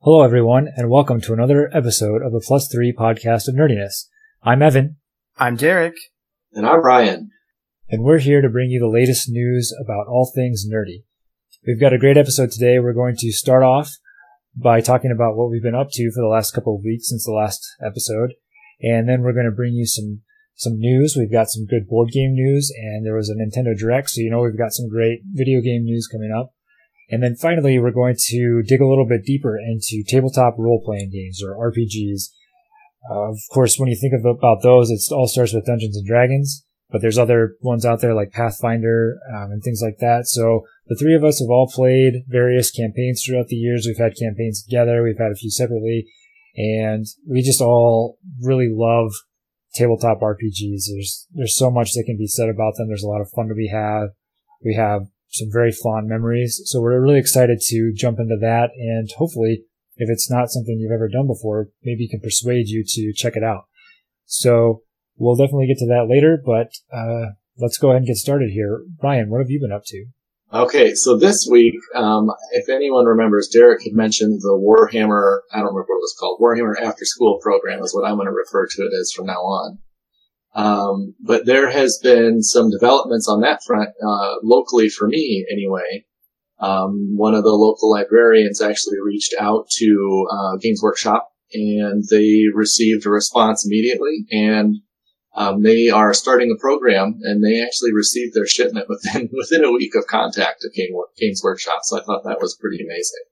Hello, everyone, and welcome to another episode of the Plus Three Podcast of Nerdiness. I'm Evan, I'm Derek. And I'm Brian. and we're here to bring you the latest news about all things nerdy. We've got a great episode today. We're going to start off by talking about what we've been up to for the last couple of weeks since the last episode, and then we're going to bring you some some news. We've got some good board game news, and there was a Nintendo Direct, so you know we've got some great video game news coming up. And then finally, we're going to dig a little bit deeper into tabletop role-playing games or RPGs. Uh, of course, when you think of about those, it all starts with Dungeons and Dragons, but there's other ones out there like Pathfinder um, and things like that. So the three of us have all played various campaigns throughout the years. We've had campaigns together. We've had a few separately, and we just all really love tabletop RPGs. There's there's so much that can be said about them. There's a lot of fun to be had. We have some very fond memories. So we're really excited to jump into that and hopefully if it's not something you've ever done before, maybe can persuade you to check it out. So we'll definitely get to that later, but uh, let's go ahead and get started here. Brian, what have you been up to? Okay, so this week, um, if anyone remembers, Derek had mentioned the Warhammer, I don't remember what it was called, Warhammer After School program is what I'm going to refer to it as from now on. Um, but there has been some developments on that front, uh, locally for me anyway. Um, one of the local librarians actually reached out to, uh, Games Workshop and they received a response immediately and um, they are starting a program and they actually received their shipment within within a week of contact of Game, Games Workshop. So I thought that was pretty amazing.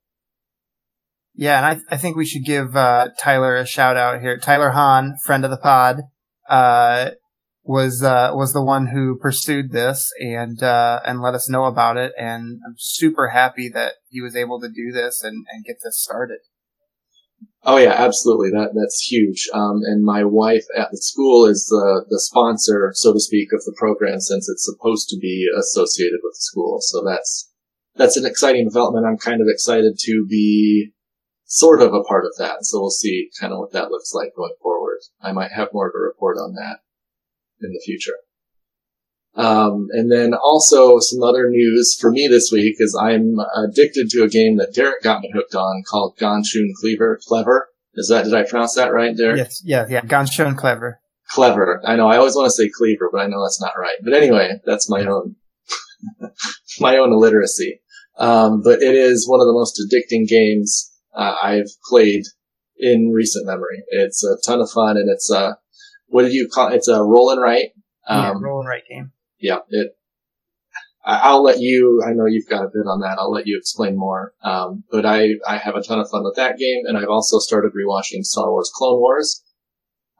Yeah, and I, I think we should give uh, Tyler a shout out here. Tyler Hahn, friend of the pod, uh, was uh, was the one who pursued this and uh, and let us know about it. And I'm super happy that he was able to do this and, and get this started. Oh yeah, absolutely. That that's huge. Um, and my wife at the school is the the sponsor, so to speak, of the program since it's supposed to be associated with the school. So that's that's an exciting development. I'm kind of excited to be sort of a part of that. So we'll see kind of what that looks like going forward. I might have more of a report on that in the future. Um, and then also some other news for me this week is I'm addicted to a game that Derek got me hooked on called Ganz Schön Cleaver, Clever. Is that, did I pronounce that right, Derek? Yes, yeah, yeah. Ganz Schön Clever. Clever. I know, I always want to say Cleaver, but I know that's not right. But anyway, that's my own, my own illiteracy. Um, but it is one of the most addicting games uh, I've played in recent memory. It's a ton of fun and it's a, what did you call It's a roll and write. Um, yeah, roll and write game. Yeah, it, I'll let you, I know you've got a bit on that. I'll let you explain more. Um, but I, I have a ton of fun with that game and I've also started rewatching Star Wars Clone Wars,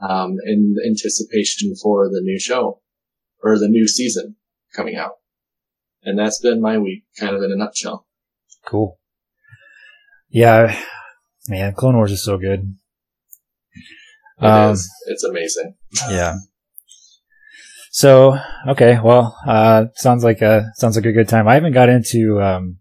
um, in anticipation for the new show or the new season coming out. And that's been my week kind of in a nutshell. Cool. Yeah, man, Clone Wars is so good. It um, is. It's amazing. Yeah. So okay, well, uh, sounds like a sounds like a good time. I haven't got into um,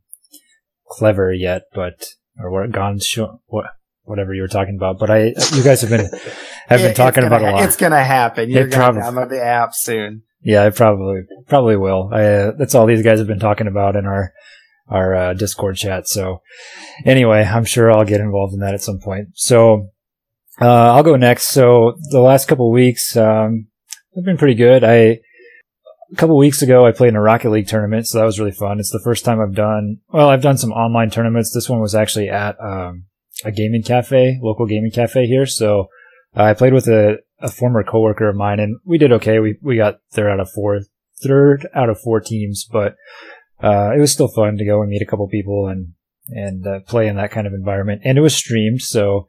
clever yet, but or what gone show, what whatever you were talking about. But I, you guys have been have been talking about a lot. It's gonna happen. You're it gonna prob- download the app soon. Yeah, I probably probably will. I, uh, that's all these guys have been talking about in our our uh, Discord chat. So anyway, I'm sure I'll get involved in that at some point. So uh, I'll go next. So the last couple weeks um, have been pretty good. I a couple weeks ago I played in a Rocket League tournament, so that was really fun. It's the first time I've done well. I've done some online tournaments. This one was actually at um, a gaming cafe, local gaming cafe here. So uh, I played with a, a former coworker of mine, and we did okay. We we got third out of four, third out of four teams, but uh, it was still fun to go and meet a couple people and and uh, play in that kind of environment. And it was streamed, so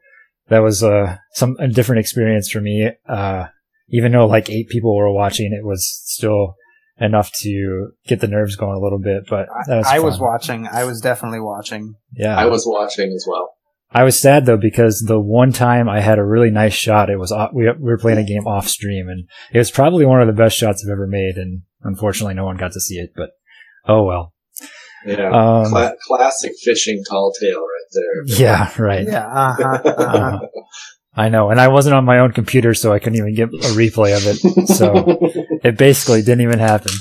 that was uh, some a different experience for me. Uh, even though like eight people were watching, it was still enough to get the nerves going a little bit. But was I, was watching. I was definitely watching. Yeah, I was watching as well. I was sad though because the one time I had a really nice shot, it was we were playing a game off stream, and it was probably one of the best shots I've ever made. And unfortunately, no one got to see it. But Oh well. Yeah. Um, Cla- classic fishing tall tale right there. Yeah. Right. Yeah. Uh-huh, uh-huh. I know, and I wasn't on my own computer, so I couldn't even get a replay of it. So it basically didn't even happen.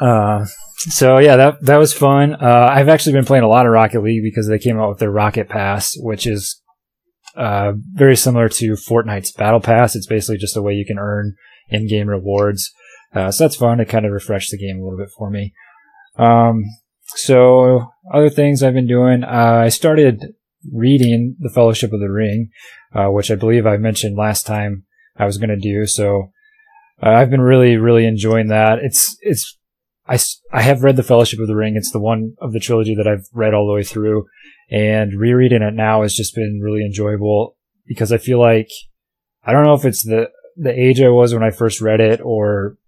Uh, so yeah, that that was fun. Uh, I've actually been playing a lot of Rocket League because they came out with their Rocket Pass, which is uh, very similar to Fortnite's Battle Pass. It's basically just a way you can earn in-game rewards. Uh, so that's fun. It kind of refreshed the game a little bit for me. Um, so other things I've been doing, uh, I started reading The Fellowship of the Ring, uh, which I believe I mentioned last time I was going to do. So uh, I've been really, really enjoying that. It's, it's, I, I have read The Fellowship of the Ring. It's the one of the trilogy that I've read all the way through and rereading it now has just been really enjoyable because I feel like, I don't know if it's the, the age I was when I first read it or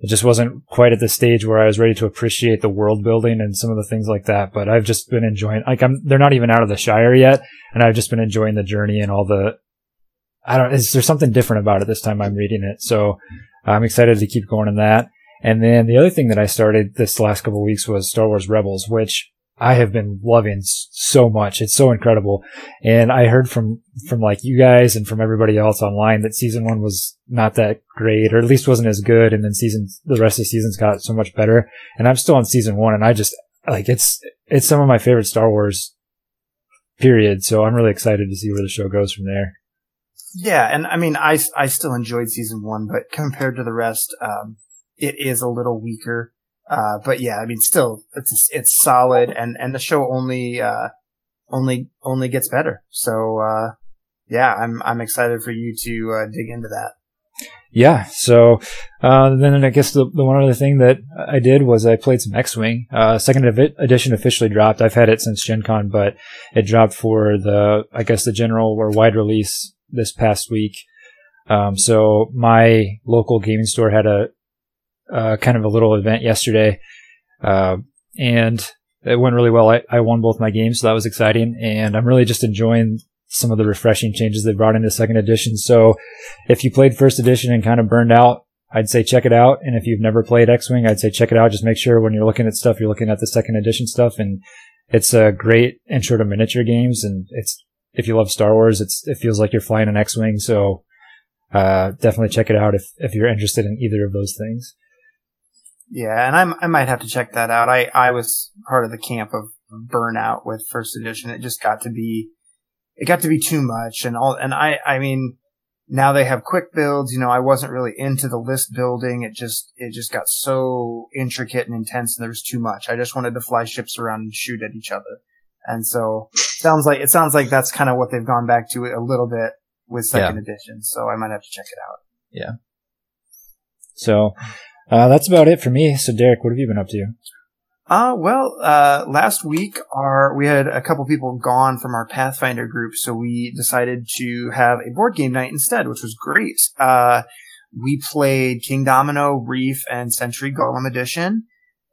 it just wasn't quite at the stage where I was ready to appreciate the world building and some of the things like that. But I've just been enjoying, like I'm, they're not even out of the Shire yet. And I've just been enjoying the journey and all the, I don't, is there something different about it this time I'm reading it. So I'm excited to keep going in that. And then the other thing that I started this last couple weeks was Star Wars Rebels, which I have been loving so much. It's so incredible. And I heard from, from like you guys and from everybody else online that season one was not that great, or at least wasn't as good. And then season, the rest of the seasons got so much better. And I'm still on season one and I just, like, it's, it's some of my favorite Star Wars period. So I'm really excited to see where the show goes from there. Yeah. And I mean, I, I still enjoyed season one, but compared to the rest, um, it is a little weaker. Uh, but yeah, I mean, still, it's it's solid, and and the show only uh, only only gets better. So uh, yeah, I'm I'm excited for you to uh, dig into that. Yeah. So uh, then I guess the, the one other thing that I did was I played some X-wing. Uh, second edition officially dropped. I've had it since Gen Con, but it dropped for the I guess the general or wide release this past week. Um, so my local gaming store had a uh, kind of a little event yesterday, uh, and it went really well. I, I won both my games, so that was exciting, and I'm really just enjoying some of the refreshing changes they brought into second edition. So if you played first edition and kind of burned out, I'd say check it out. And if you've never played X-Wing, I'd say check it out. Just make sure when you're looking at stuff, you're looking at the second edition stuff. And it's a great intro to miniature games. And it's, if you love Star Wars, it's, it feels like you're flying an X-Wing. So, uh, definitely check it out if, if you're interested in either of those things. Yeah, and I'm, I might have to check that out. I, I was part of the camp of burnout with first edition. It just got to be, it got to be too much and all, and I, I mean, now they have quick builds. You know, I wasn't really into the list building. It just, it just got so intricate and intense and there was too much. I just wanted to fly ships around and shoot at each other. And so sounds like, it sounds like that's kind of what they've gone back to a little bit with second yeah. edition. So I might have to check it out. Yeah. So uh, that's about it for me. So, Derek, what have you been up to? Uh, well, uh, last week our, we had a couple people gone from our Pathfinder group, so we decided to have a board game night instead, which was great. Uh, we played Kingdomino, Reef, and Century Golem Edition.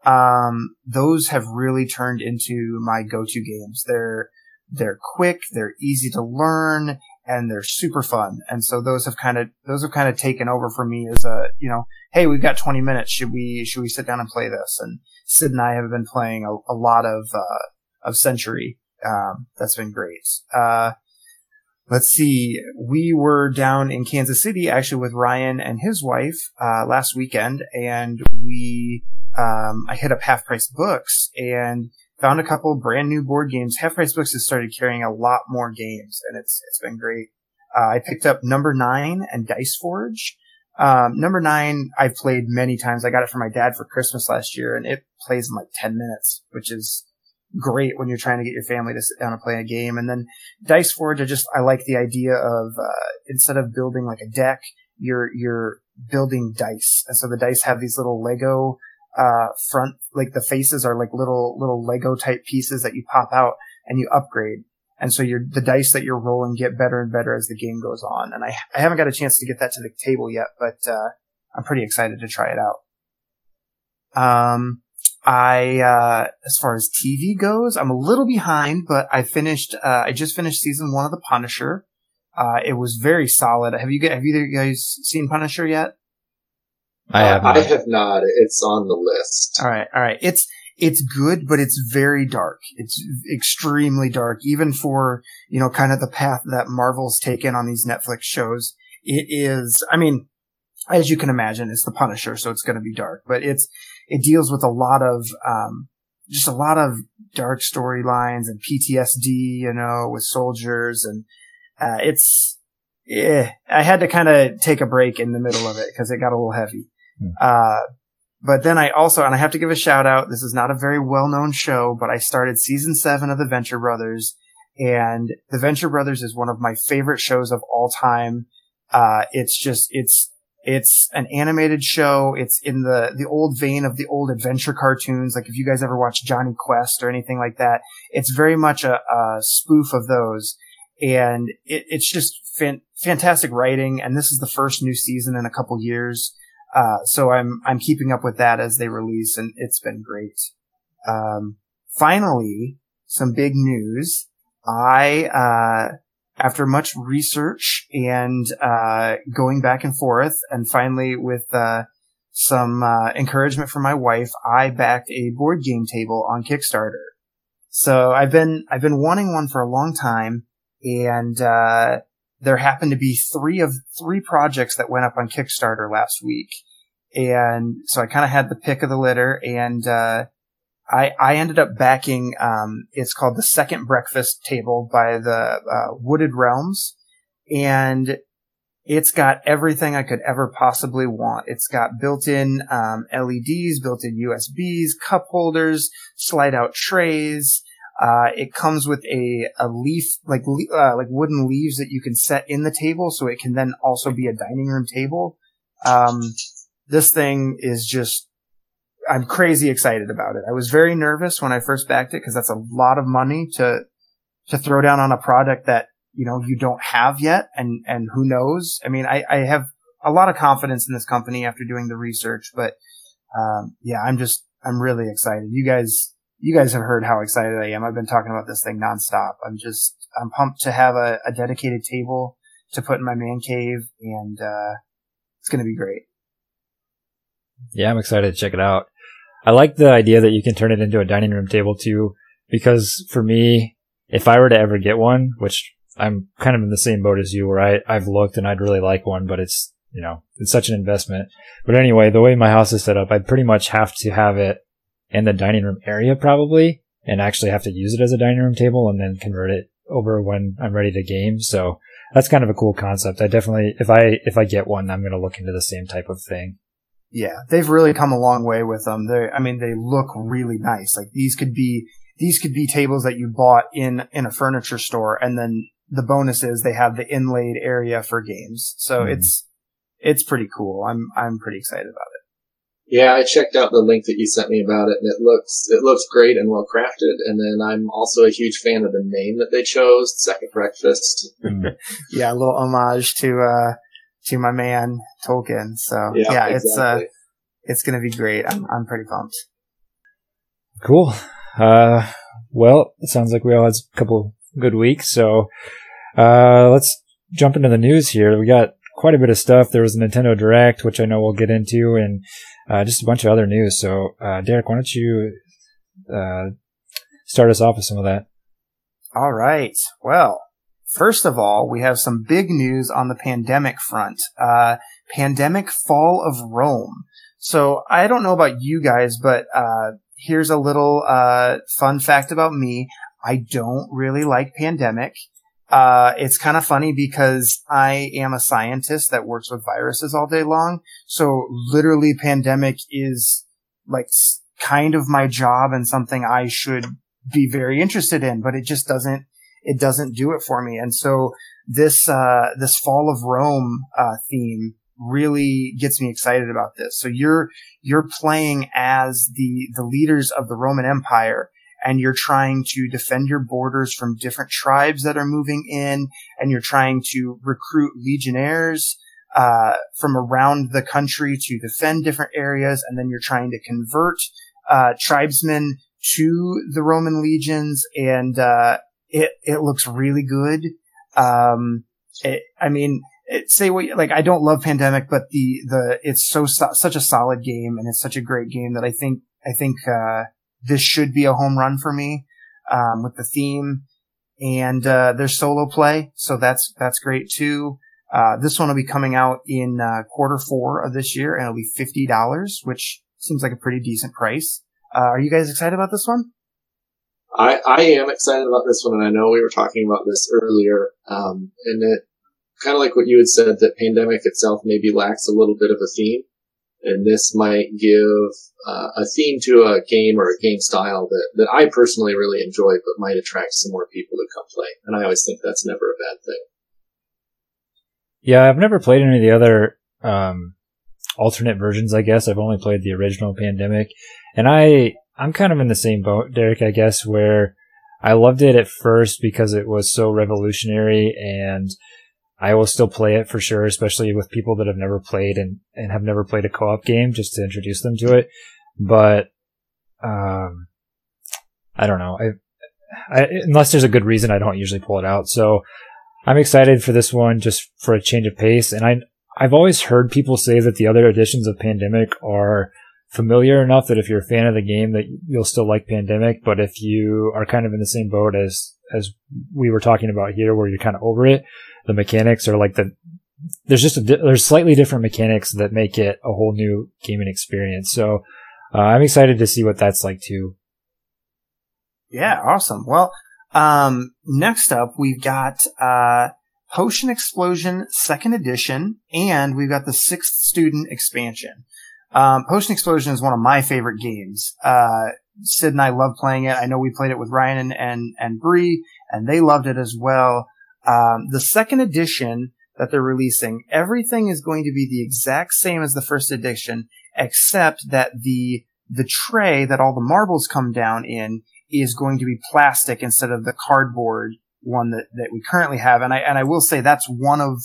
Um, those have really turned into my go-to games. They're, they're quick, they're easy to learn, and they're super fun. And so those have kind of, those have kind of taken over for me as a, you know, hey, we've got 20 minutes. Should we, should we sit down and play this? And Sid and I have been playing a, a lot of, uh, of Century. Um, that's been great. Uh, let's see. We were down in Kansas City actually with Ryan and his wife, uh, last weekend and we, um, I hit up half price books and found a couple brand new board games. Half Price Books has started carrying a lot more games, and it's it's been great. Uh, I picked up Number Nine and Dice Forge. Um, number Nine I've played many times. I got it for my dad for Christmas last year, and it plays in like ten minutes, which is great when you're trying to get your family to sit down and play a game. And then Dice Forge, I just I like the idea of uh, instead of building like a deck, you're you're building dice, and so the dice have these little Lego uh, front, like the faces are like little, little Lego type pieces that you pop out and you upgrade. And so your, the dice that you're rolling get better and better as the game goes on. And I, I haven't got a chance to get that to the table yet, but, uh, I'm pretty excited to try it out. Um, I, uh, as far as TV goes, I'm a little behind, but I finished, uh, I just finished season one of The Punisher. Uh, it was very solid. Have you, have either guys seen Punisher yet? I have. Uh, I have not. It's on the list. All right, all right. It's it's good, but it's very dark. It's extremely dark, even for you know kind of the path that Marvel's taken on these Netflix shows. It is. I mean, as you can imagine, it's the Punisher, so it's going to be dark. But it's it deals with a lot of, um, just a lot of dark storylines and PTSD, you know, with soldiers and, uh, it's, yeah, I had to kind of take a break in the middle of it because it got a little heavy. Mm. Uh, but then I also, and I have to give a shout out. This is not a very well known show, but I started season seven of the Venture Brothers and the Venture Brothers is one of my favorite shows of all time. Uh, it's just, it's, it's an animated show. It's in the, the old vein of the old adventure cartoons. Like if you guys ever watch Jonny Quest or anything like that, it's very much a, a spoof of those. And it, it's just fan, fantastic writing. And this is the first new season in a couple years. Uh, so I'm, I'm keeping up with that as they release and it's been great. Um, finally, some big news. I, uh, after much research and uh, going back and forth, and finally with uh, some uh, encouragement from my wife, I backed a board game table on Kickstarter. So I've been I've been wanting one for a long time, and uh, there happened to be three of three projects that went up on Kickstarter last week, and so I kind of had the pick of the litter, and uh, I, I ended up backing, um, it's called the second breakfast table by the, uh, Wooded Realms. And it's got everything I could ever possibly want. It's got built-in, um, LEDs, built-in USBs, cup holders, slide out trays. Uh, it comes with a, a leaf, like, uh, like wooden leaves that you can set in the table so it can then also be a dining room table. Um, this thing is just I'm crazy excited about it. I was very nervous when I first backed it because that's a lot of money to to throw down on a product that you know you don't have yet, and and who knows? I mean, I, I have a lot of confidence in this company after doing the research, but um, yeah, I'm just I'm really excited. You guys you guys have heard how excited I am. I've been talking about this thing nonstop. I'm just I'm pumped to have a, a dedicated table to put in my man cave, and uh, it's going to be great. Yeah, I'm excited to check it out. I like the idea that you can turn it into a dining room table too, because for me, if I were to ever get one, which I'm kind of in the same boat as you, where I, I've looked and I'd really like one, but it's, you know, it's such an investment. But anyway, the way my house is set up, I'd pretty much have to have it in the dining room area probably, and actually have to use it as a dining room table and then convert it over when I'm ready to game. So that's kind of a cool concept. I definitely, if I, if I get one, I'm going to look into the same type of thing. Yeah, they've really come a long way with them. They, I mean, they look really nice. Like these could be these could be tables that you bought in in a furniture store, and then the bonus is they have the inlaid area for games. So mm. it's it's pretty cool. I'm I'm pretty excited about it. Yeah, I checked out the link that you sent me about it, and it looks it looks great and well crafted. And then I'm also a huge fan of the name that they chose, Second Breakfast. yeah, a little homage to uh, to my man Tolkien. So yeah, yeah exactly. it's uh, it's gonna be great. I'm I'm pretty pumped. Cool. Uh, well, it sounds like we all had a couple good weeks. So uh, let's jump into the news here. We got quite a bit of stuff. There was a Nintendo Direct, which I know we'll get into, and uh, just a bunch of other news. So, uh, Derek, why don't you uh, start us off with some of that? All right. Well, First of all, we have some big news on the pandemic front. Uh, pandemic fall of Rome. So I don't know about you guys, but uh, here's a little uh, fun fact about me. I don't really like pandemic. Uh, it's kind of funny because I am a scientist that works with viruses all day long. So literally pandemic is like kind of my job and something I should be very interested in, but it just doesn't it doesn't do it for me. And so this, uh, this fall of Rome, uh, theme really gets me excited about this. So you're, you're playing as the, the leaders of the Roman Empire and you're trying to defend your borders from different tribes that are moving in and you're trying to recruit legionnaires, uh, from around the country to defend different areas. And then you're trying to convert, uh, tribesmen to the Roman legions and, uh, it, it looks really good. Um, it, I mean, it, say what, like, I don't love Pandemic, but the, the, it's so, such a solid game and it's such a great game that I think, I think, uh, this should be a home run for me, um, with the theme and, uh, there's solo play. So that's, that's great too. Uh, this one will be coming out in, uh, quarter four of this year and it'll be $50, which seems like a pretty decent price. Uh, are you guys excited about this one? I, I am excited about this one, and I know we were talking about this earlier, um, and it kind of like what you had said that pandemic itself maybe lacks a little bit of a theme, and this might give uh, a theme to a game or a game style that that I personally really enjoy, but might attract some more people to come play, and I always think that's never a bad thing. Yeah, I've never played any of the other um, alternate versions. I guess I've only played the original Pandemic, and I I'm kind of in the same boat, Derek. I guess where I loved it at first because it was so revolutionary, and I will still play it for sure, especially with people that have never played and and have never played a co-op game, just to introduce them to it. But um, I don't know. I, I unless there's a good reason, I don't usually pull it out. So I'm excited for this one just for a change of pace. And I, I've always heard people say that the other editions of Pandemic are familiar enough that if you're a fan of the game that you'll still like Pandemic. But if you are kind of in the same boat as, as we were talking about here, where you're kind of over it, the mechanics are like the, there's just a, there's slightly different mechanics that make it a whole new gaming experience. So, uh, I'm excited to see what that's like too. Yeah, awesome. Well, um, next up, we've got uh, Potion Explosion Second Edition, and we've got the Sixth Student Expansion. Um, Potion Explosion is one of my favorite games. Uh, Sid and I love playing it. I know we played it with Ryan and and, and Bree, and they loved it as well. Um, the second edition that they're releasing, everything is going to be the exact same as the first edition, except that the the tray that all the marbles come down in is going to be plastic instead of the cardboard one that, that we currently have. And I, and I will say that's one of,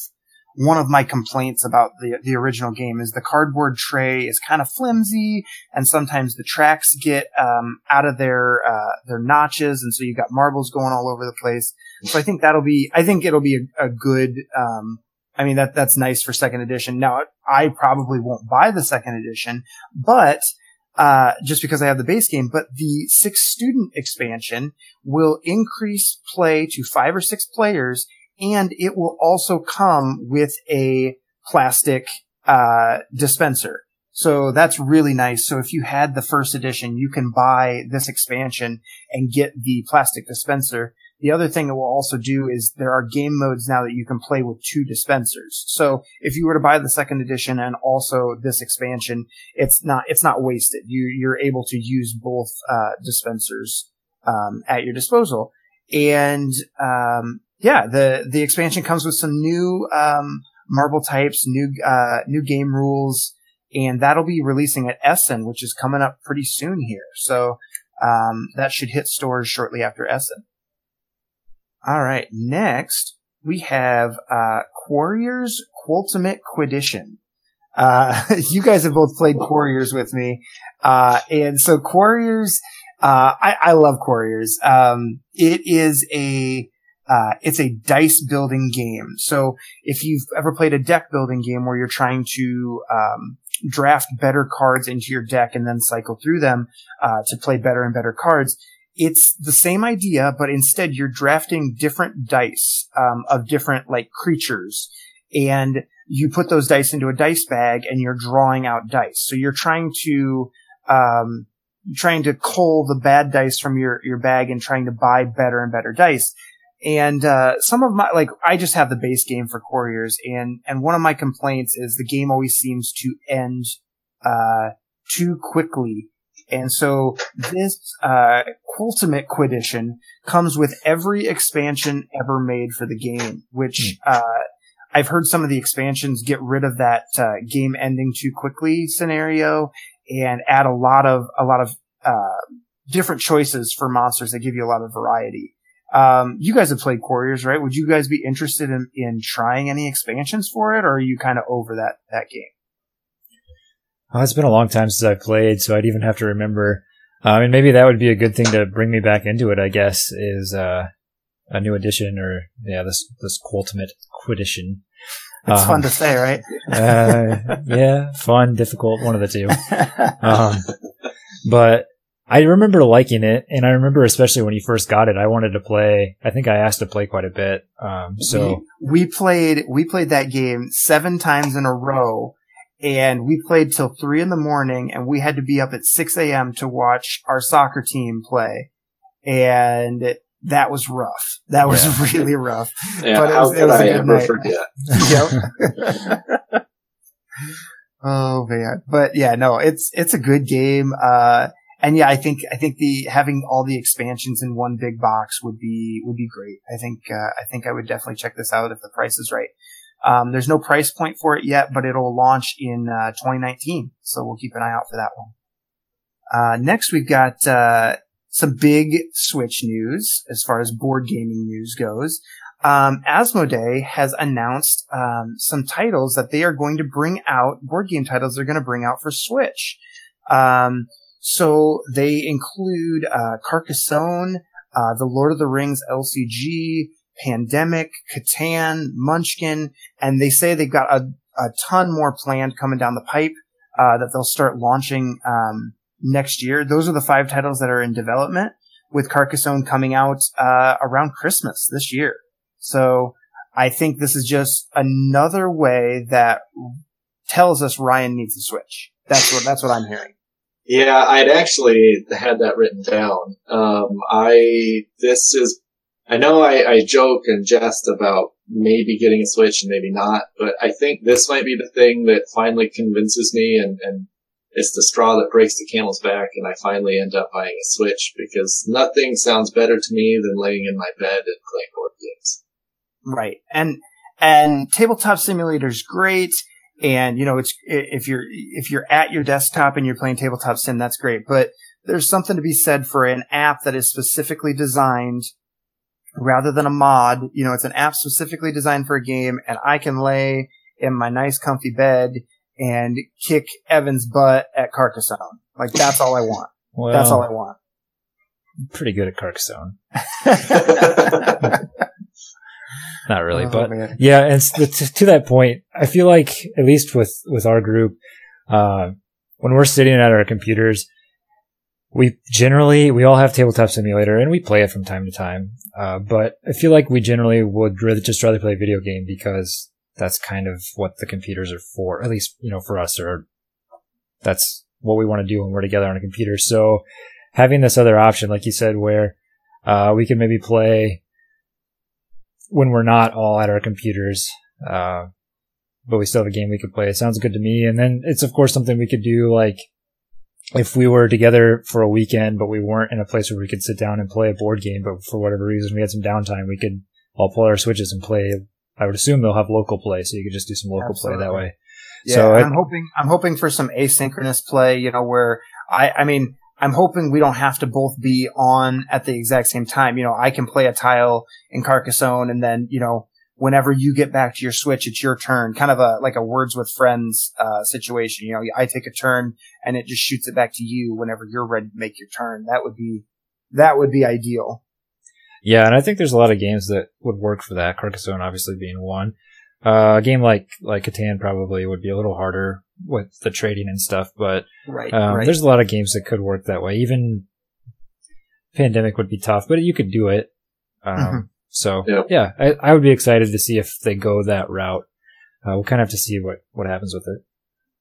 one of my complaints about the, the original game is the cardboard tray is kind of flimsy and sometimes the tracks get, um, out of their, uh, their notches. And so you've got marbles going all over the place. So I think that'll be, I think it'll be a, a good, um, I mean, that, that's nice for second edition. Now, I probably won't buy the second edition, but uh, just because I have the base game, but the six student expansion will increase play to five or six players, and it will also come with a plastic uh, dispenser. So that's really nice. So if you had the first edition, you can buy this expansion and get the plastic dispenser. The other thing it will also do is there are game modes now that you can play with two dispensers. So if you were to buy the second edition and also this expansion, it's not it's not wasted. You you're able to use both uh, dispensers um, at your disposal. And um, yeah, the the expansion comes with some new um, marble types, new uh, new game rules, and that'll be releasing at Essen, which is coming up pretty soon here. So um, that should hit stores shortly after Essen. All right. Next, we have uh, Quarriors Qultimate. Uh, you guys have both played Quarriors with me, uh, and so Quarriors. Uh, I, I love Quarriors. Um, it is a uh, it's a dice building game. So if you've ever played a deck building game where you're trying to um, draft better cards into your deck and then cycle through them uh, to play better and better cards, it's the same idea, but instead you're drafting different dice um, of different like creatures, and you put those dice into a dice bag, and you're drawing out dice. So you're trying to um, trying to cull the bad dice from your your bag and trying to buy better and better dice. And uh, some of my like I just have the base game for Quarriors, and and one of my complaints is the game always seems to end uh, too quickly and so this uh, Ultimate Quedition comes with every expansion ever made for the game, which hmm. uh, I've heard some of the expansions get rid of that uh, game ending too quickly scenario and add a lot of a lot of uh, different choices for monsters that give you a lot of variety. Um, you guys have played Quarriors, right? Would you guys be interested in, in trying any expansions for it, or are you kind of over that that game? Oh, it's been a long time since I played, so I'd even have to remember. I um, mean, maybe that would be a good thing to bring me back into it. I guess is uh, a new edition, or yeah, this this ultimate quedition. It's um, fun to say, right? uh, yeah, fun, difficult, one of the two. Um, but I remember liking it, and I remember especially when you first got it, I wanted to play. I think I asked to play quite a bit. Um, so we, we played we played that game seven times in a row and we played till three in the morning and we had to be up at 6 a.m. to watch our soccer team play. And that was rough. That was yeah. really rough. Yeah, but it was, how could I ever night. forget? yep. oh man. But yeah, no, it's, it's a good game. Uh, and yeah, I think, I think the, having all the expansions in one big box would be, would be great. I think, uh, I think I would definitely check this out if the price is right. Um, there's no price point for it yet, but it'll launch in uh, 2019, so we'll keep an eye out for that one. Uh, next, we've got uh, some big Switch news as far as board gaming news goes. Um, Asmodee has announced um, some titles that they are going to bring out, board game titles they're going to bring out for Switch. Um, so they include uh, Carcassonne, uh, the Lord of the Rings LCG, Pandemic, Catan, Munchkin, and they say they've got a, a ton more planned coming down the pipe uh, that they'll start launching um, next year. Those are the five titles that are in development, with Carcassonne coming out uh, around Christmas this year. So I think this is just another way that tells us Ryan needs a Switch. That's what that's what I'm hearing. Yeah, I'd actually had that written down. Um, I this is I know I, I joke and jest about maybe getting a Switch and maybe not, but I think this might be the thing that finally convinces me and, and it's the straw that breaks the camel's back and I finally end up buying a Switch because nothing sounds better to me than laying in my bed and playing board games. Right. And, and tabletop simulator is great. And, you know, it's, if you're, if you're at your desktop and you're playing tabletop sim, that's great. But there's something to be said for an app that is specifically designed rather than a mod. You know, it's an app specifically designed for a game and I can lay in my nice comfy bed and kick Evan's butt at Carcassonne. Like that's all I want. Well, that's all I want. I'm pretty good at Carcassonne. Not really, oh, but man. yeah. And to, to, that point, I feel like at least with with our group, uh, when we're sitting at our computers, we generally we all have tabletop simulator and we play it from time to time. Uh, but i feel like we generally would just rather play a video game because that's kind of what the computers are for at least you know for us or that's what we want to do when we're together on a computer. So having this other option like you said where uh, we can maybe play when we're not all at our computers uh, but we still have a game we could play it sounds good to me and then it's of course something we could do like if we were together for a weekend, but we weren't in a place where we could sit down and play a board game, but for whatever reason we had some downtime, we could all pull our switches and play. I would assume they'll have local play, so you could just do some local Absolutely. play that way. Yeah, so I'm hoping I'm hoping for some asynchronous play. You know, where I I mean I'm hoping we don't have to both be on at the exact same time. You know, I can play a tile in Carcassonne and then you know whenever you get back to your switch, it's your turn. Kind of a like a words with friends uh, situation. You know, I take a turn and it just shoots it back to you whenever you're ready to make your turn. That would be that would be ideal. Yeah, and I think there's a lot of games that would work for that. Carcassonne obviously being one. Uh, a game like like Catan probably would be a little harder with the trading and stuff, but right, um, right. there's a lot of games that could work that way. Even Pandemic would be tough, but you could do it. Um, mm-hmm. So yeah, yeah I, I, would be excited to see if they go that route. Uh, we'll kind of have to see what, what happens with it.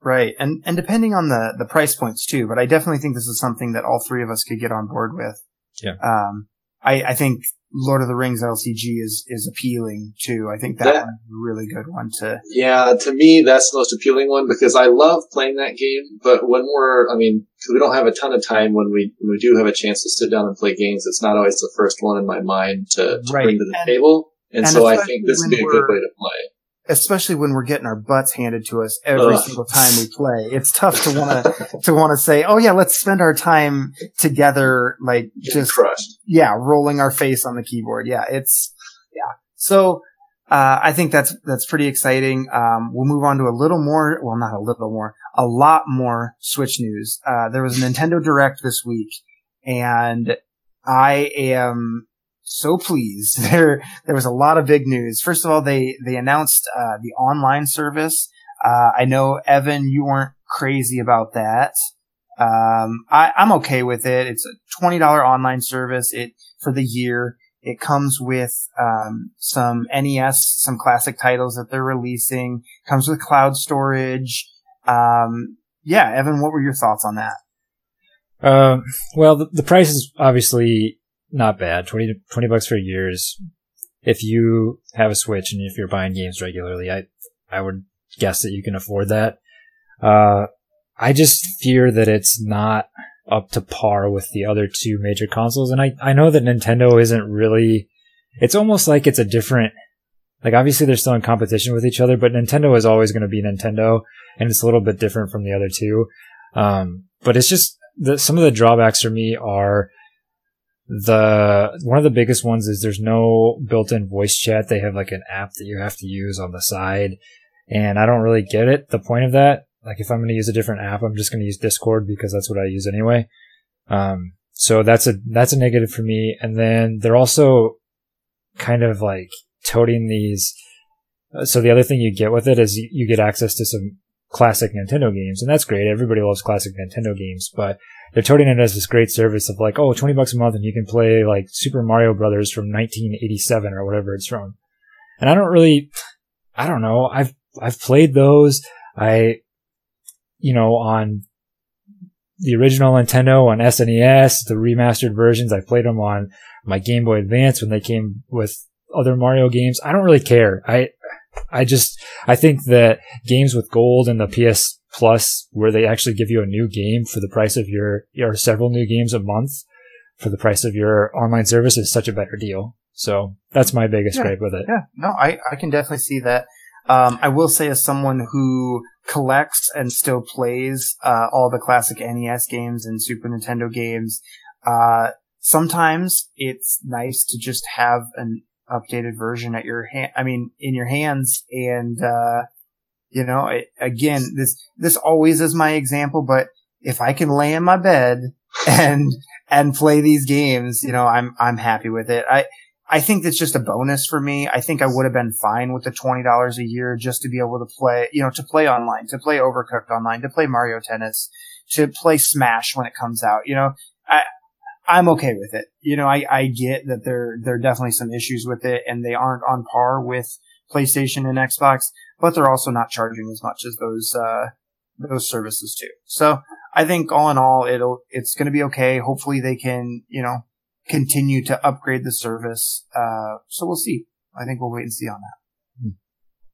Right. And, and depending on the, the price points too, but I definitely think this is something that all three of us could get on board with. Yeah. Um, I, I think Lord of the Rings LCG is is appealing too. I think that, that one's a really good one to. Yeah, to me that's the most appealing one because I love playing that game. But when we're, I mean, we don't have a ton of time when we when we do have a chance to sit down and play games. It's not always the first one in my mind to, to right. bring to the and, table, and, and so I think this would be a good way to play especially when we're getting our butts handed to us every Ugh. single time we play. It's tough to want to to want to say, "Oh yeah, let's spend our time together," like Getting just crushed. Yeah, rolling our face on the keyboard. Yeah, it's yeah. So uh, I think that's that's pretty exciting. Um, we'll move on to a little more. Well, not a little more, a lot more Switch news. Uh, there was a Nintendo Direct this week, and I am so pleased. There, there was a lot of big news. First of all, they, they announced, uh, the online service. Uh, I know Evan, you weren't crazy about that. Um, I, I'm okay with it. It's a $20 online service. It, for the year. It comes with, um, some NES, some classic titles that they're releasing. Comes with cloud storage. Um, yeah, Evan, what were your thoughts on that? Um, well, the, the price is obviously not bad. 20, 20 bucks for a year is, if you have a Switch and if you're buying games regularly, I, I would guess that you can afford that. Uh, I just fear that it's not up to par with the other two major consoles. And I, I know that Nintendo isn't really, it's almost like it's a different, like obviously they're still in competition with each other, but Nintendo is always going to be Nintendo and it's a little bit different from the other two. Um, but it's just the, some of the drawbacks for me are the, one of the biggest ones is there's no built-in voice chat. They have like an app that you have to use on the side and I don't really get it. The point of that, like if I'm going to use a different app, I'm just going to use Discord because that's what I use anyway. Um, so that's a, that's a negative for me. And then they're also kind of like toting these. Uh, so the other thing you get with it is you, you get access to some classic Nintendo games, and that's great. Everybody loves classic Nintendo games, but they're toting it as this great service of like, oh, 20 bucks a month and you can play like Super Mario Brothers from 1987 or whatever it's from. And I don't really, I don't know. I've, I've played those. I, you know, on the original Nintendo on SNES, the remastered versions. I played them on my Game Boy Advance when they came with other Mario games. I don't really care. I, I just, I think that games with gold and the PS Plus, where they actually give you a new game for the price of your, or several new games a month for the price of your online service is such a better deal. So that's my biggest yeah, gripe with it. Yeah, no, I, I can definitely see that. Um, I will say as someone who collects and still plays, uh, all the classic NES games and Super Nintendo games, uh, sometimes it's nice to just have an updated version at your hand. I mean, in your hands. And, uh, you know, it, again, this, this always is my example, but if I can lay in my bed and, and play these games, you know, I'm, I'm happy with it. I, I think that's just a bonus for me. I think I would have been fine with the $20 a year just to be able to play, you know, to play online, to play Overcooked online, to play Mario Tennis, to play Smash when it comes out. You know, I, I'm okay with it. You know, I, I get that there, there are definitely some issues with it and they aren't on par with PlayStation and Xbox, but they're also not charging as much as those, uh, those services too. So I think all in all, it'll, it's going to be okay. Hopefully they can, you know, continue to upgrade the service. Uh, so we'll see. I think we'll wait and see on that.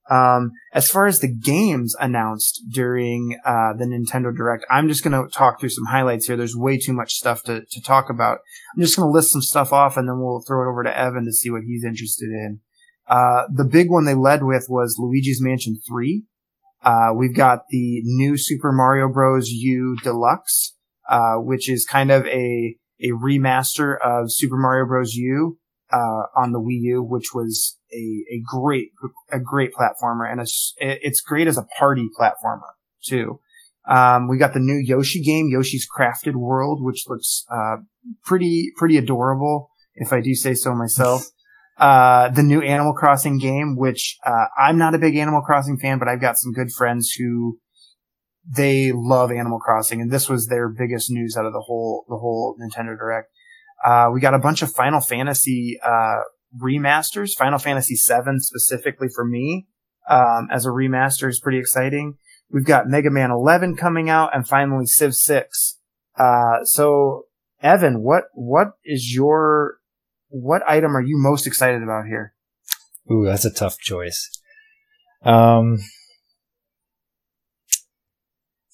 Um, as far as the games announced during uh, the Nintendo Direct, I'm just going to talk through some highlights here. There's way too much stuff to, to talk about. I'm just going to list some stuff off and then we'll throw it over to Evan to see what he's interested in. Uh, the big one they led with was Luigi's Mansion 3. Uh, we've got the new Super Mario Bros. U Deluxe, uh, which is kind of a, a remaster of Super Mario Bros. U uh, on the Wii U, which was a, a great, a great platformer and a, it's great as a party platformer too. Um, we got the new Yoshi game, Yoshi's Crafted World, which looks, uh, pretty, pretty adorable, if I do say so myself. Uh, the new Animal Crossing game, which, uh, I'm not a big Animal Crossing fan, but I've got some good friends who, they love Animal Crossing, and this was their biggest news out of the whole, the whole Nintendo Direct. Uh, we got a bunch of Final Fantasy uh, remasters. Final Fantasy VII specifically for me um, as a remaster is pretty exciting. We've got Mega Man 11 coming out, and finally Civ 6. Uh, so, Evan, what what is your what item are you most excited about here? Ooh, that's a tough choice. Um,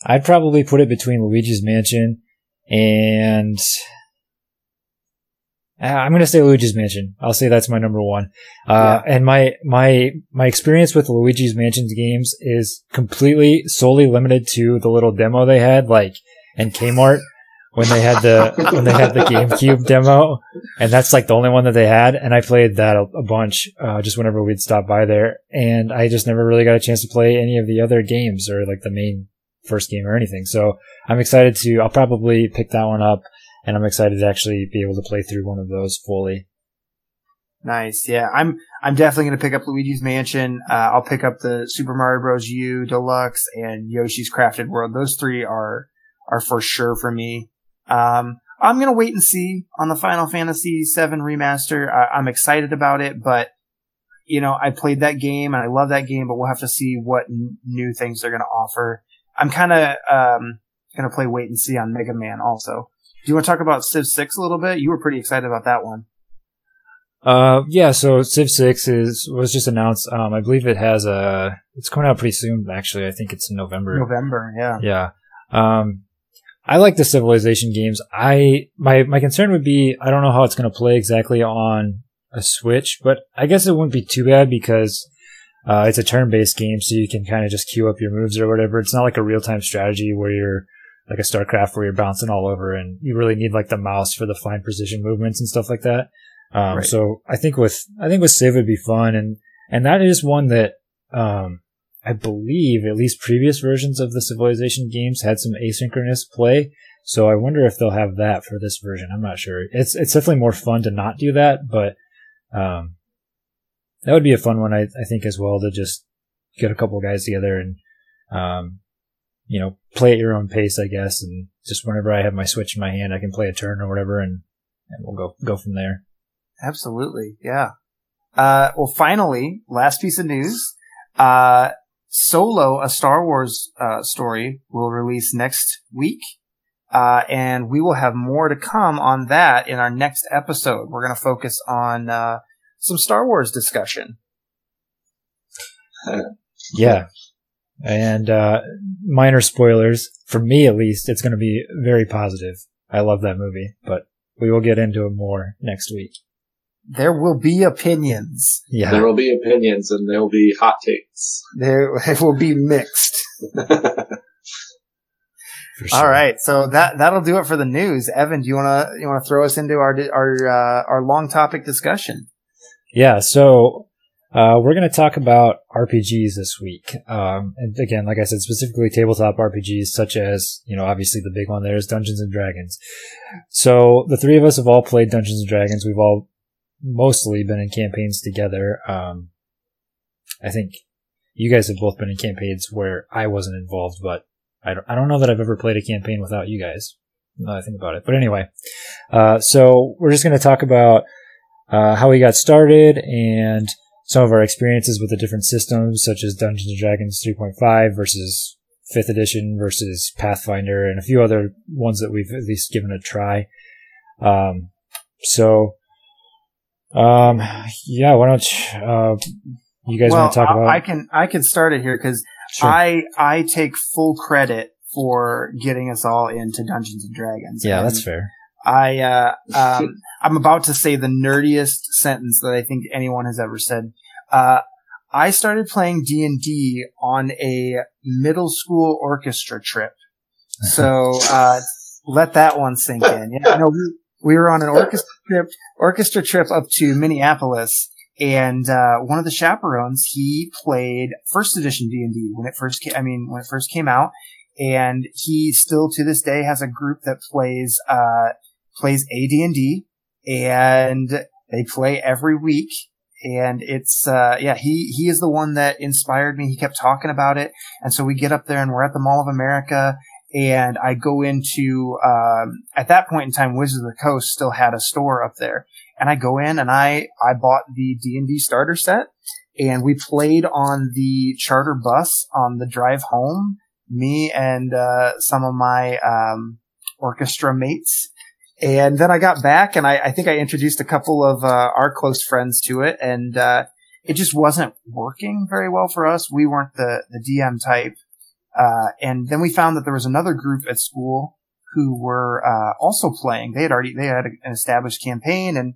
I'd probably put it between Luigi's Mansion and I'm gonna say Luigi's Mansion. I'll say that's my number one. Uh, yeah. and my, my, my experience with Luigi's Mansion games is completely solely limited to the little demo they had, like, in Kmart when they had the, when they had the GameCube demo. And that's like the only one that they had. And I played that a, a bunch, uh, just whenever we'd stop by there. And I just never really got a chance to play any of the other games or like the main first game or anything. So I'm excited to, I'll probably pick that one up and I'm excited to actually be able to play through one of those fully. Nice. Yeah, I'm I'm definitely going to pick up Luigi's Mansion. Uh, I'll pick up the Super Mario Bros. U Deluxe and Yoshi's Crafted World. Those three are are for sure for me. Um, I'm going to wait and see on the Final Fantasy VII remaster. I, I'm excited about it, but you know, I played that game and I love that game, but we'll have to see what n- new things they're going to offer. I'm kind of um, gonna play wait and see on Mega Man also. Do you want to talk about Civ Six a little bit? You were pretty excited about that one. Uh, yeah. So Civ Six is was just announced. Um, I believe it has a. It's coming out pretty soon. Actually, I think it's in November. November, yeah. Yeah. Um, I like the Civilization games. I my my concern would be I don't know how it's going to play exactly on a Switch, but I guess it wouldn't be too bad because uh, it's a turn-based game, so you can kind of just queue up your moves or whatever. It's not like a real-time strategy where you're like a StarCraft where you're bouncing all over and you really need like the mouse for the fine precision movements and stuff like that. Um, right. so I think with, I think with Civ would be fun and, and that is one that, um, I believe at least previous versions of the Civilization games had some asynchronous play. So I wonder if they'll have that for this version. I'm not sure. It's, it's definitely more fun to not do that, but, um, that would be a fun one, I, I think, as well to just get a couple guys together and, um, you know, play at your own pace, I guess, and just whenever I have my switch in my hand, I can play a turn or whatever, and and we'll go go from there. Absolutely, yeah. Uh, well, finally, last piece of news. Uh, Solo, a Star Wars uh, story, will release next week. Uh, and we will have more to come on that in our next episode. We're going to focus on uh, some Star Wars discussion. yeah, and uh, minor spoilers for me at least. It's going to be very positive. I love that movie, but we will get into it more next week. There will be opinions. Yeah, there will be opinions, and there will be hot takes. There it will be mixed. Sure. All right, so that that'll do it for the news. Evan, do you wanna you wanna throw us into our our uh, our long topic discussion? Yeah. So uh, we're going to talk about RPGs this week. Um, and again, like I said, specifically tabletop RPGs, such as, you know, obviously the big one there is Dungeons and Dragons. So the three of us have all played Dungeons and Dragons. We've all mostly been in campaigns together. Um, I think you guys have both been in campaigns where I wasn't involved, but I don't, I don't know that I've ever played a campaign without you guys. Now I think about it. But anyway, uh, so we're just going to talk about, uh, how we got started and, some of our experiences with the different systems, such as Dungeons and Dragons 3.5 versus 5th edition versus Pathfinder, and a few other ones that we've at least given a try. Um, so, um, yeah, why don't uh, you guys well, want to talk about? I can I can start it here because sure. I I take full credit for getting us all into Dungeons and Dragons. Yeah, and that's fair. I uh, um, I'm about to say the nerdiest sentence that I think anyone has ever said. Uh, I started playing D and D on a middle school orchestra trip. So, uh, let that one sink in. Yeah, no, we, we were on an orchestra trip, orchestra trip up to Minneapolis and, uh, one of the chaperones, he played first edition D&D when it first came, I mean, when it first came out. And he still to this day has a group that plays, uh, plays AD&D and they play every week and it's uh, yeah he he is the one that inspired me. He kept talking about it and so we get up there and we're at the mall of america and i go into um, at that point in time wizards of the coast still had a store up there and i go in and i i bought the d&d starter set and we played on the charter bus on the drive home. Me and uh, some of my um, orchestra mates and then I got back and I, I think I introduced a couple of uh, our close friends to it and uh, it just wasn't working very well for us. We weren't the, the DM type. Uh, and then we found that there was another group at school who were uh, also playing. They had already they had an established campaign and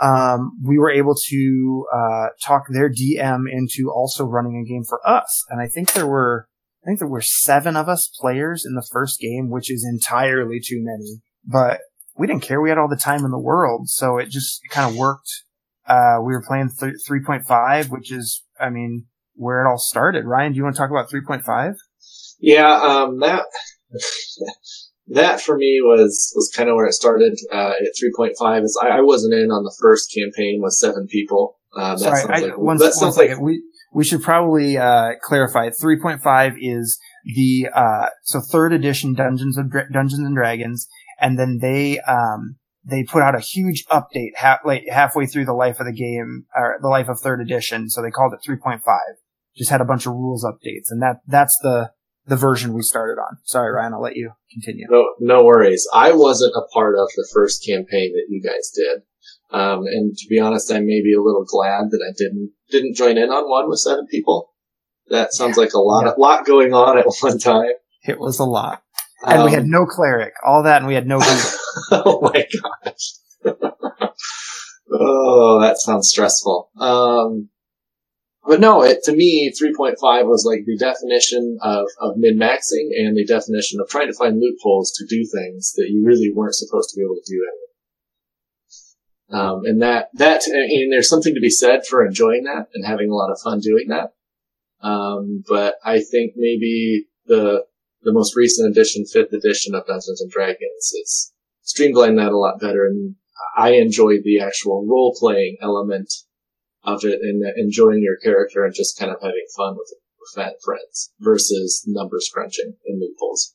um, we were able to uh, talk their DM into also running a game for us. And I think there were I think there were seven of us players in the first game, which is entirely too many. But we didn't care. We had all the time in the world. So it just kind of worked. Uh, we were playing th- 3.5, which is, I mean, where it all started. Ryan, do you want to talk about 3.5? Yeah, um, that, that for me was, was kind of where it started, uh, at 3.5 is I, I, wasn't in on the first campaign with seven people. Uh, Sorry, I, like, one, that sounds like, we, we should probably, uh, clarify 3.5 is the, uh, so third edition Dungeons of, Dungeons and Dragons and then they um, they put out a huge update half, like halfway through the life of the game or the life of third edition. So they called it 3.5. Just had a bunch of rules updates, and that that's the the version we started on. Sorry, Ryan, I'll let you continue. No, no worries. I wasn't a part of the first campaign that you guys did. Um, and to be honest, I may be a little glad that I didn't, didn't join in on one with seven people. That sounds yeah. like a lot, yeah. lot going on at one time. It was a lot. And um, we had um, no cleric, all that, and we had no. oh my gosh. oh, that sounds stressful. Um, but no, it, to me, 3.5 was like the definition of, of min-maxing and the definition of trying to find loopholes to do things that you really weren't supposed to be able to do anyway. Um, and that, that, and there's something to be said for enjoying that and having a lot of fun doing that. Um, but I think maybe the, the most recent edition, fifth edition of Dungeons and Dragons is streamlined that a lot better. And I enjoyed the actual role playing element of it and enjoying your character and just kind of having fun with, with friends versus numbers crunching and loopholes.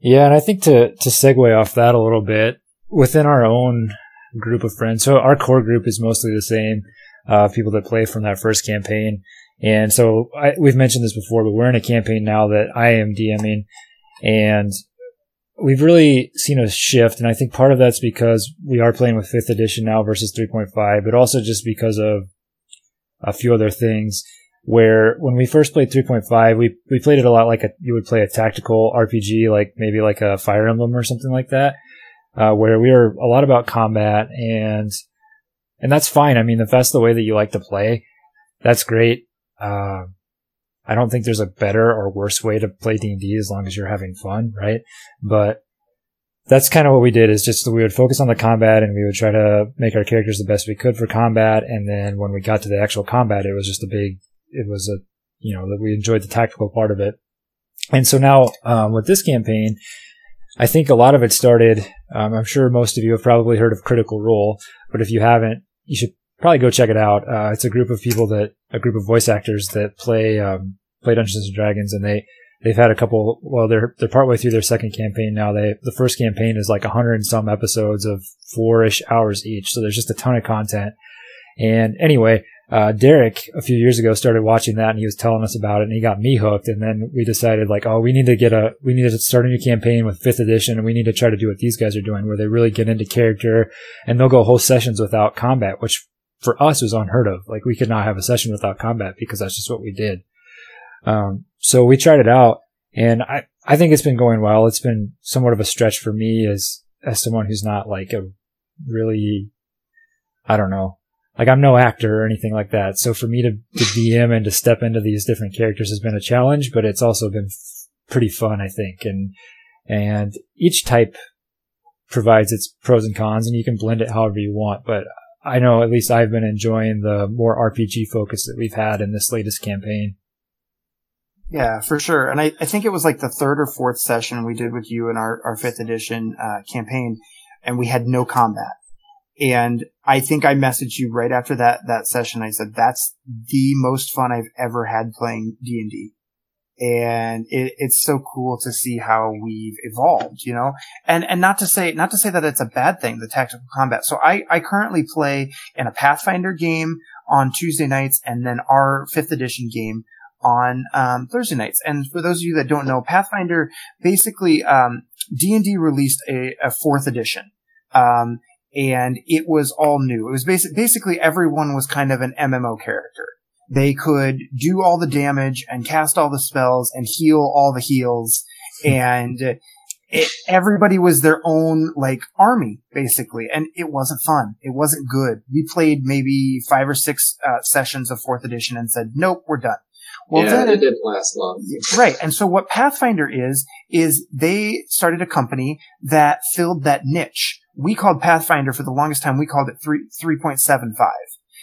Yeah, and I think to to segue off that a little bit within our own group of friends. So our core group is mostly the same uh, people that play from that first campaign, and so I, we've mentioned this before, but we're in a campaign now that I am DMing, and we've really seen a shift, and I think part of that's because we are playing with fifth edition now versus 3.5, but also just because of a few other things. Where when we first played 3.5, we we played it a lot like a you would play a tactical RPG, like maybe like a Fire Emblem or something like that, uh, where we were a lot about combat and and that's fine. I mean, if that's the way that you like to play, that's great. Uh, I don't think there's a better or worse way to play D&D as long as you're having fun, right? But that's kind of what we did is just we would focus on the combat and we would try to make our characters the best we could for combat. And then when we got to the actual combat, it was just a big, it was a, you know, that we enjoyed the tactical part of it. And so now, um, with this campaign, I think a lot of it started, um, I'm sure most of you have probably heard of Critical Role, but if you haven't, you should probably go check it out. Uh, it's a group of people that, a group of voice actors that play, um, play Dungeons and Dragons, and they they've had a couple. Well, they're they're partway through their second campaign now. They the first campaign is like a hundred and some episodes of four ish hours each, so there's just a ton of content. And anyway, uh, Derek a few years ago started watching that, and he was telling us about it, and he got me hooked. And then we decided like, oh, we need to get a we need to start a new campaign with fifth edition, and we need to try to do what these guys are doing, where they really get into character, and they'll go whole sessions without combat, which for us was unheard of. Like we could not have a session without combat because that's just what we did. Um, so we tried it out and I, I think it's been going well. It's been somewhat of a stretch for me as, as someone who's not like a really, I don't know, like I'm no actor or anything like that. So for me to, to DM and to step into these different characters has been a challenge, but it's also been f- pretty fun, I think. And, and each type provides its pros and cons and you can blend it however you want. But I know at least I've been enjoying the more RPG focus that we've had in this latest campaign. Yeah, for sure. And I, I think it was like the third or fourth session we did with you in our, our fifth edition uh, campaign, and we had no combat. And I think I messaged you right after that that session. I said that's the most fun I've ever had playing D and D, and it, it's so cool to see how we've evolved. You know, and and not to say not to say that it's a bad thing the tactical combat. So I I currently play in a Pathfinder game on Tuesday nights, and then our fifth edition game on um, Thursday nights. And for those of you that don't know, Pathfinder basically um, D&D released a, a fourth edition. Um, and it was all new. It was basic, basically everyone was kind of an MMO character. They could do all the damage and cast all the spells and heal all the heals. and it, everybody was their own like army basically. And it wasn't fun. It wasn't good. We played maybe five or six uh, sessions of fourth edition and said, nope, we're done. Well, yeah, then, it didn't last long. Right. And so what Pathfinder is, is they started a company that filled that niche. We called Pathfinder for the longest time, we called it 3, 3.75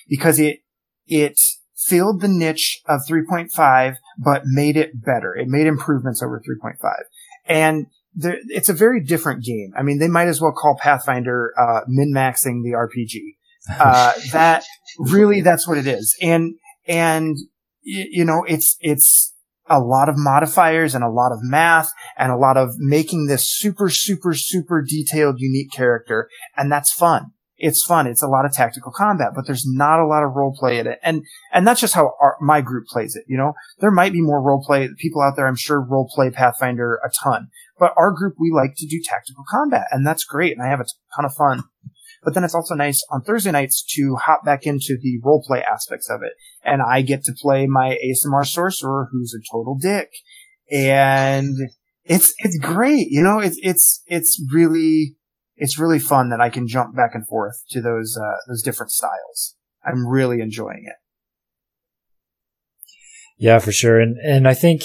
because it, it filled the niche of 3.5, but made it better. It made improvements over 3.5. And there, it's a very different game. I mean, they might as well call Pathfinder, uh, min-maxing the RPG. Uh, that really, that's what it is. And, and you know, it's, it's a lot of modifiers and a lot of math and a lot of making this super, super, super detailed, unique character. And that's fun. It's fun. It's a lot of tactical combat, but there's not a lot of role play in it. And, and that's just how our, my group plays it. You know, there might be more role play people out there. I'm sure role play Pathfinder a ton, but our group, we like to do tactical combat and that's great. And I have a ton of fun. But then it's also nice on Thursday nights to hop back into the role play aspects of it. And I get to play my Aasimar sorcerer who's a total dick. And it's, it's great. You know, it's, it's, it's really, it's really fun that I can jump back and forth to those, uh, those different styles. I'm really enjoying it. Yeah, for sure. And, and I think,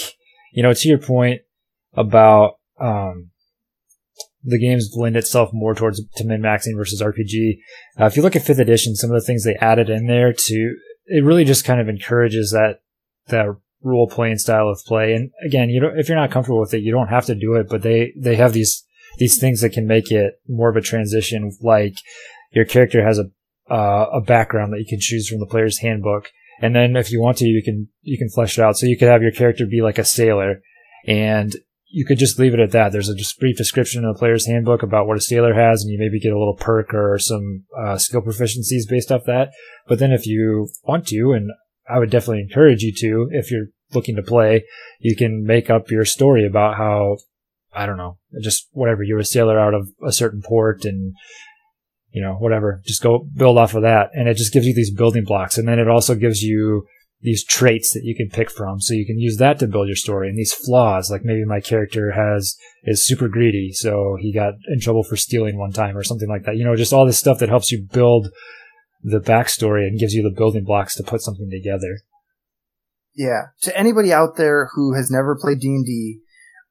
you know, to your point about, um, the games lend itself more towards to min maxing versus RPG. Uh, if you look at fifth edition, some of the things they added in there to it really just kind of encourages that that role playing style of play. And again, you know, if you're not comfortable with it, you don't have to do it. But they they have these these things that can make it more of a transition. Like your character has a uh, a background that you can choose from the player's handbook, and then if you want to, you can you can flesh it out. So you could have your character be like a sailor, and you could just leave it at that. There's a just brief description in the player's handbook about what a sailor has, and you maybe get a little perk or some uh, skill proficiencies based off that. But then if you want to, and I would definitely encourage you to, if you're looking to play, you can make up your story about how, I don't know, just whatever, you're a sailor out of a certain port and, you know, whatever, just go build off of that. And it just gives you these building blocks. And then it also gives you these traits that you can pick from. So you can use that to build your story and these flaws. Like maybe my character has, is super greedy. So he got in trouble for stealing one time or something like that. You know, just all this stuff that helps you build the backstory and gives you the building blocks to put something together. Yeah. To anybody out there who has never played D&D,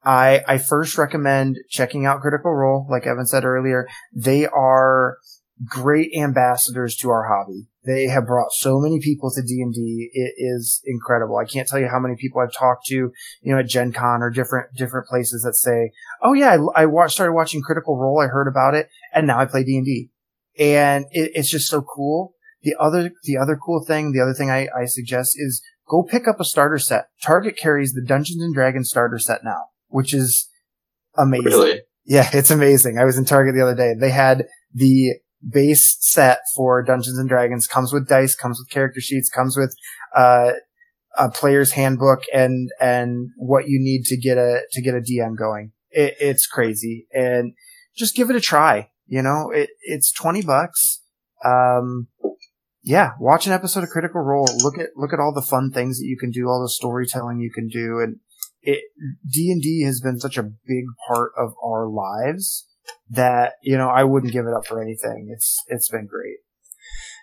I, I first recommend checking out Critical Role. Like Evan said earlier, they are great ambassadors to our hobby. They have brought so many people to D&D. It is incredible. I can't tell you how many people I've talked to, you know, at Gen Con or different, different places that say, Oh yeah, I, I started watching Critical Role. I heard about it and now I play D&D. And it, it's just so cool. The other, the other cool thing, the other thing I, I suggest is go pick up a starter set. Target carries the Dungeons and Dragons starter set now, which is amazing. Really? Yeah, it's amazing. I was in Target the other day. They had the base set for Dungeons and Dragons comes with dice, comes with character sheets, comes with uh, a player's handbook and and what you need to get a to get a DM going. It, it's crazy, and just give it a try. You know, it it's twenty bucks. Um, yeah, watch an episode of Critical Role. Look at look at all the fun things that you can do, all the storytelling you can do, and it D and D has been such a big part of our lives that you know I wouldn't give it up for anything. It's it's been great.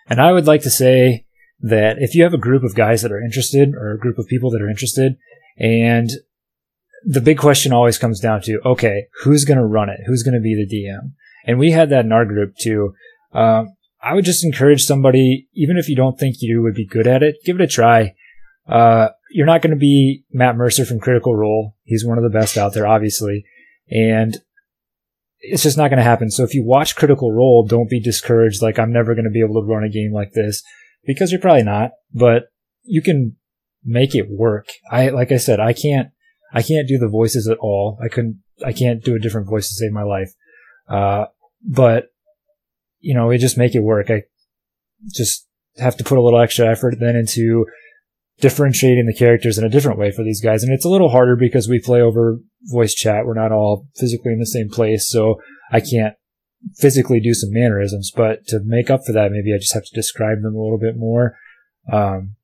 And I would like to say that if you have a group of guys that are interested or a group of people that are interested and the big question always comes down to, okay, who's going to run it? Who's going to be the DM? And we had that in our group too. Um, I would just encourage somebody, even if you don't think you would be good at it, give it a try. Uh, you're not going to be Matt Mercer from Critical Role. He's one of the best out there, obviously. And it's just not going to happen. So if you watch Critical Role, don't be discouraged. Like I'm never going to be able to run a game like this because you're probably not, but you can make it work. I, like I said, I can't, I can't do the voices at all. I couldn't, I can't do a different voice to save my life. Uh, but you know, we just make it work. I just have to put a little extra effort then into differentiating the characters in a different way for these guys. And it's a little harder because we play over voice chat. We're not all physically in the same place. So I can't physically do some mannerisms, but to make up for that, maybe I just have to describe them a little bit more. Um,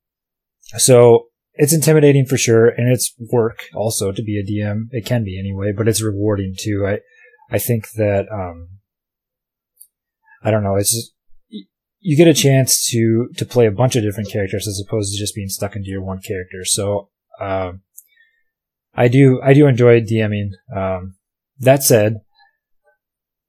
so it's intimidating for sure. And it's work also to be a DM. It can be anyway, but it's rewarding too. I, I think that, um, I don't know. It's just, you get a chance to to play a bunch of different characters as opposed to just being stuck into your one character. So um, I do I do enjoy DMing. Um, that said,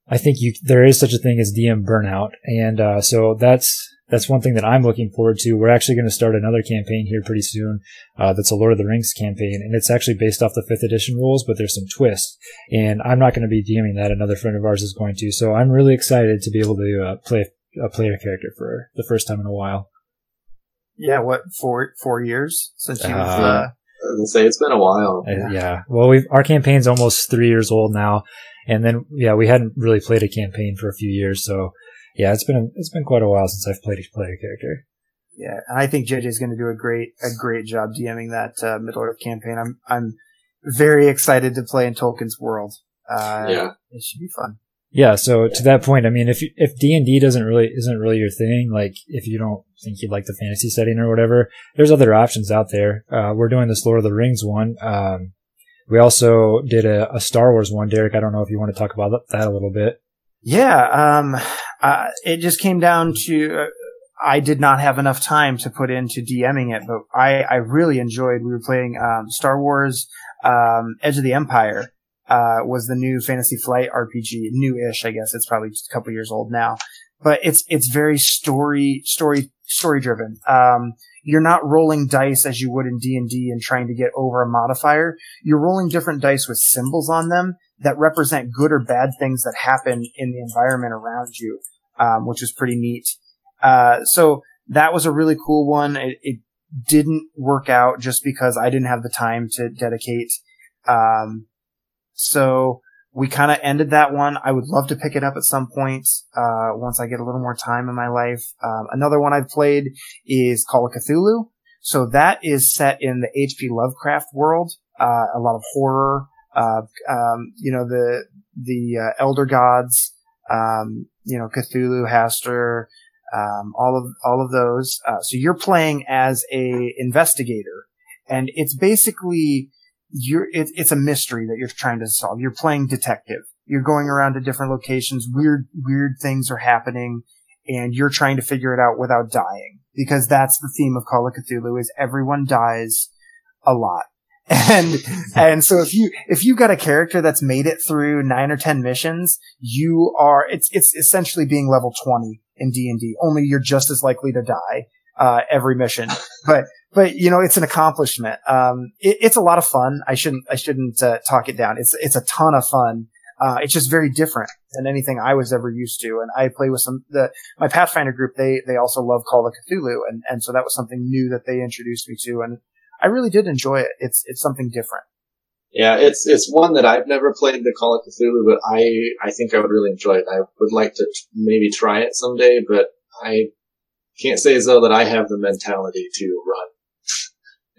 I think you there is such a thing as DM burnout, and uh, so that's that's one thing that I'm looking forward to. We're actually going to start another campaign here pretty soon. Uh, that's a Lord of the Rings campaign, and it's actually based off the fifth edition rules, but there's some twists. And I'm not going to be DMing that. Another friend of ours is going to. So I'm really excited to be able to uh, play a player character for the first time in a while. Yeah, what four four years since you've. Uh, Uh, I was gonna say it's been a while. Uh, yeah. Well, we our campaign's almost three years old now, and then yeah, we hadn't really played a campaign for a few years, so yeah, it's been it's been quite a while since I've played a player character. Yeah, and I think JJ is going to do a great a great job DMing that uh, Middle Earth campaign. I'm I'm very excited to play in Tolkien's world. Uh, Yeah. it should be fun. Yeah, so to that point, I mean, if if D and D doesn't really isn't really your thing, like if you don't think you like the fantasy setting or whatever, there's other options out there. Uh, we're doing this Lord of the Rings one. Um, we also did a, a Star Wars one, Derek. I don't know if you want to talk about that a little bit. Yeah, um, uh, it just came down to uh, I did not have enough time to put into DMing it, but I I really enjoyed. We were playing um, Star Wars um, Edge of the Empire. Uh, was the new Fantasy Flight RPG, new-ish, I guess. It's probably just a couple years old now, but it's it's very story story story driven. Um, you're not rolling dice as you would in D and D and trying to get over a modifier. You're rolling different dice with symbols on them that represent good or bad things that happen in the environment around you, um, which is pretty neat. Uh, so that was a really cool one. It, it didn't work out just because I didn't have the time to dedicate. Um, so we kind of ended that one. I would love to pick it up at some point uh, once I get a little more time in my life. Um, another one I've played is Call of Cthulhu. So that is set in the H.P. Lovecraft world. Uh, a lot of horror. Uh, um, you know the the uh, elder gods. Um, you know Cthulhu, Hastur, um, all of all of those. Uh, so you're playing as a investigator, and it's basically you're it, it's a mystery that you're trying to solve. You're playing detective. You're going around to different locations. Weird weird things are happening, and you're trying to figure it out without dying because that's the theme of Call of Cthulhu is everyone dies a lot. And, and so if you, if you've got a character that's made it through nine or 10 missions, you are, it's, it's essentially being level 20 in D&D, only you're just as likely to die, uh, every mission. But, but you know, it's an accomplishment. Um, it, it's a lot of fun. I shouldn't, I shouldn't, uh, talk it down. It's, it's a ton of fun. Uh, it's just very different than anything I was ever used to. And I play with some, the, my Pathfinder group, they, they also love Call of Cthulhu. And, and so that was something new that they introduced me to. And I really did enjoy it. It's, it's something different. Yeah, it's it's one that I've never played the Call of Cthulhu, but I I think I would really enjoy it. I would like to t- maybe try it someday, but I can't say as though that I have the mentality to run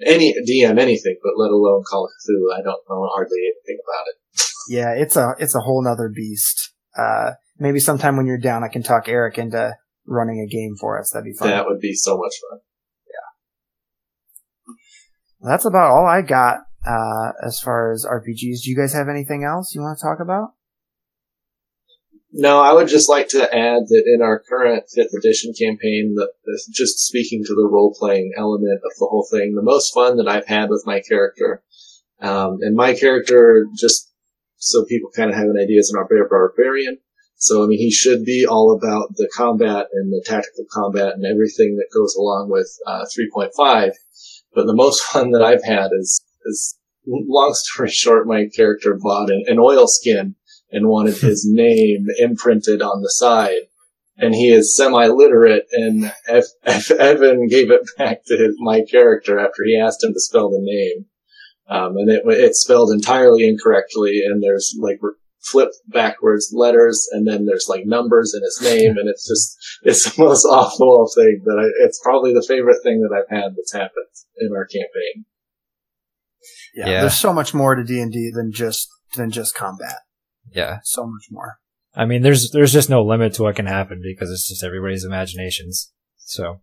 any DM anything, but let alone Call of Cthulhu. I don't know hardly anything about it. Yeah, it's a, it's a whole nother beast. Uh, maybe sometime when you're down, I can talk Eric into running a game for us. That'd be fun. That would be so much fun. Yeah. That's about all I got uh, as far as RPGs. Do you guys have anything else you want to talk about? No, I would just like to add that in our current fifth edition campaign, that just speaking to the role playing element of the whole thing, the most fun that I've had with my character, um, and my character, just so people kind of have an idea, is an barbarian. So I mean, he should be all about the combat and the tactical combat and everything that goes along with uh, 3.5. But the most fun that I've had is is long story short, my character bought an, an oil skin and wanted his name imprinted on the side. And he is semi-literate and F, F, Evan gave it back to his, my character after he asked him to spell the name. Um, and it, it's spelled entirely incorrectly and there's like flipped backwards letters and then there's like numbers in his name and it's just, it's the most awful thing that I, it's probably the favorite thing that I've had that's happened in our campaign. Yeah, Yeah. there's so much more to D and D than just than just combat. Yeah. So much more. I mean, there's there's just no limit to what can happen because it's just everybody's imaginations. So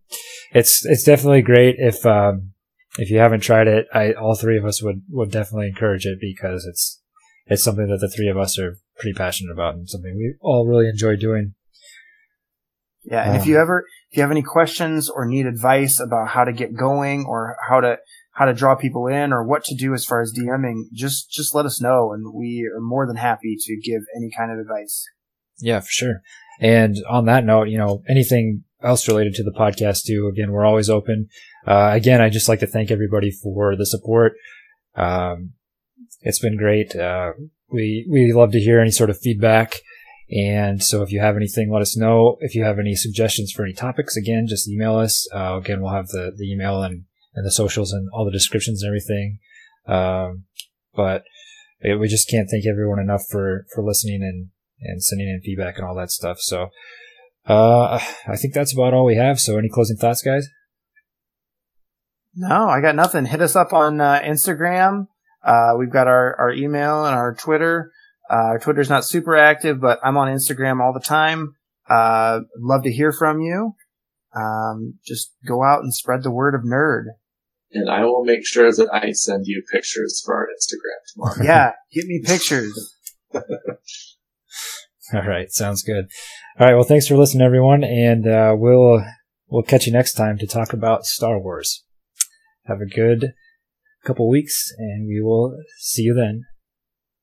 it's it's definitely great if um, if you haven't tried it. I all three of us would would definitely encourage it because it's it's something that the three of us are pretty passionate about and something we all really enjoy doing. Yeah, and if Um, you ever if you have any questions or need advice about how to get going or how to how to draw people in or what to do as far as DMing, just just let us know and we are more than happy to give any kind of advice. Yeah, for sure. And on that note, you know, anything else related to the podcast too, again, we're always open. Uh, again, I just like to thank everybody for the support. Um, it's been great. Uh, we, we love to hear any sort of feedback. And so if you have anything, let us know. If you have any suggestions for any topics, again, just email us. Uh, again, we'll have the, the email and, and the socials and all the descriptions and everything. Um, but we just can't thank everyone enough for, for listening and, and sending in feedback and all that stuff. So, Uh, I think that's about all we have. So, any closing thoughts, guys? No, I got nothing. Hit us up on uh, Instagram. Uh, we've got our, our email and our Twitter. Uh, our Twitter's not super active, but I'm on Instagram all the time. Uh, love to hear from you. Um, just go out and spread the word of nerd. And I will make sure that I send you pictures for our Instagram tomorrow. yeah, get me pictures. all right, sounds good. All right, well, thanks for listening, everyone, and uh, we'll we'll catch you next time to talk about Star Wars. Have a good couple weeks, and we will see you then.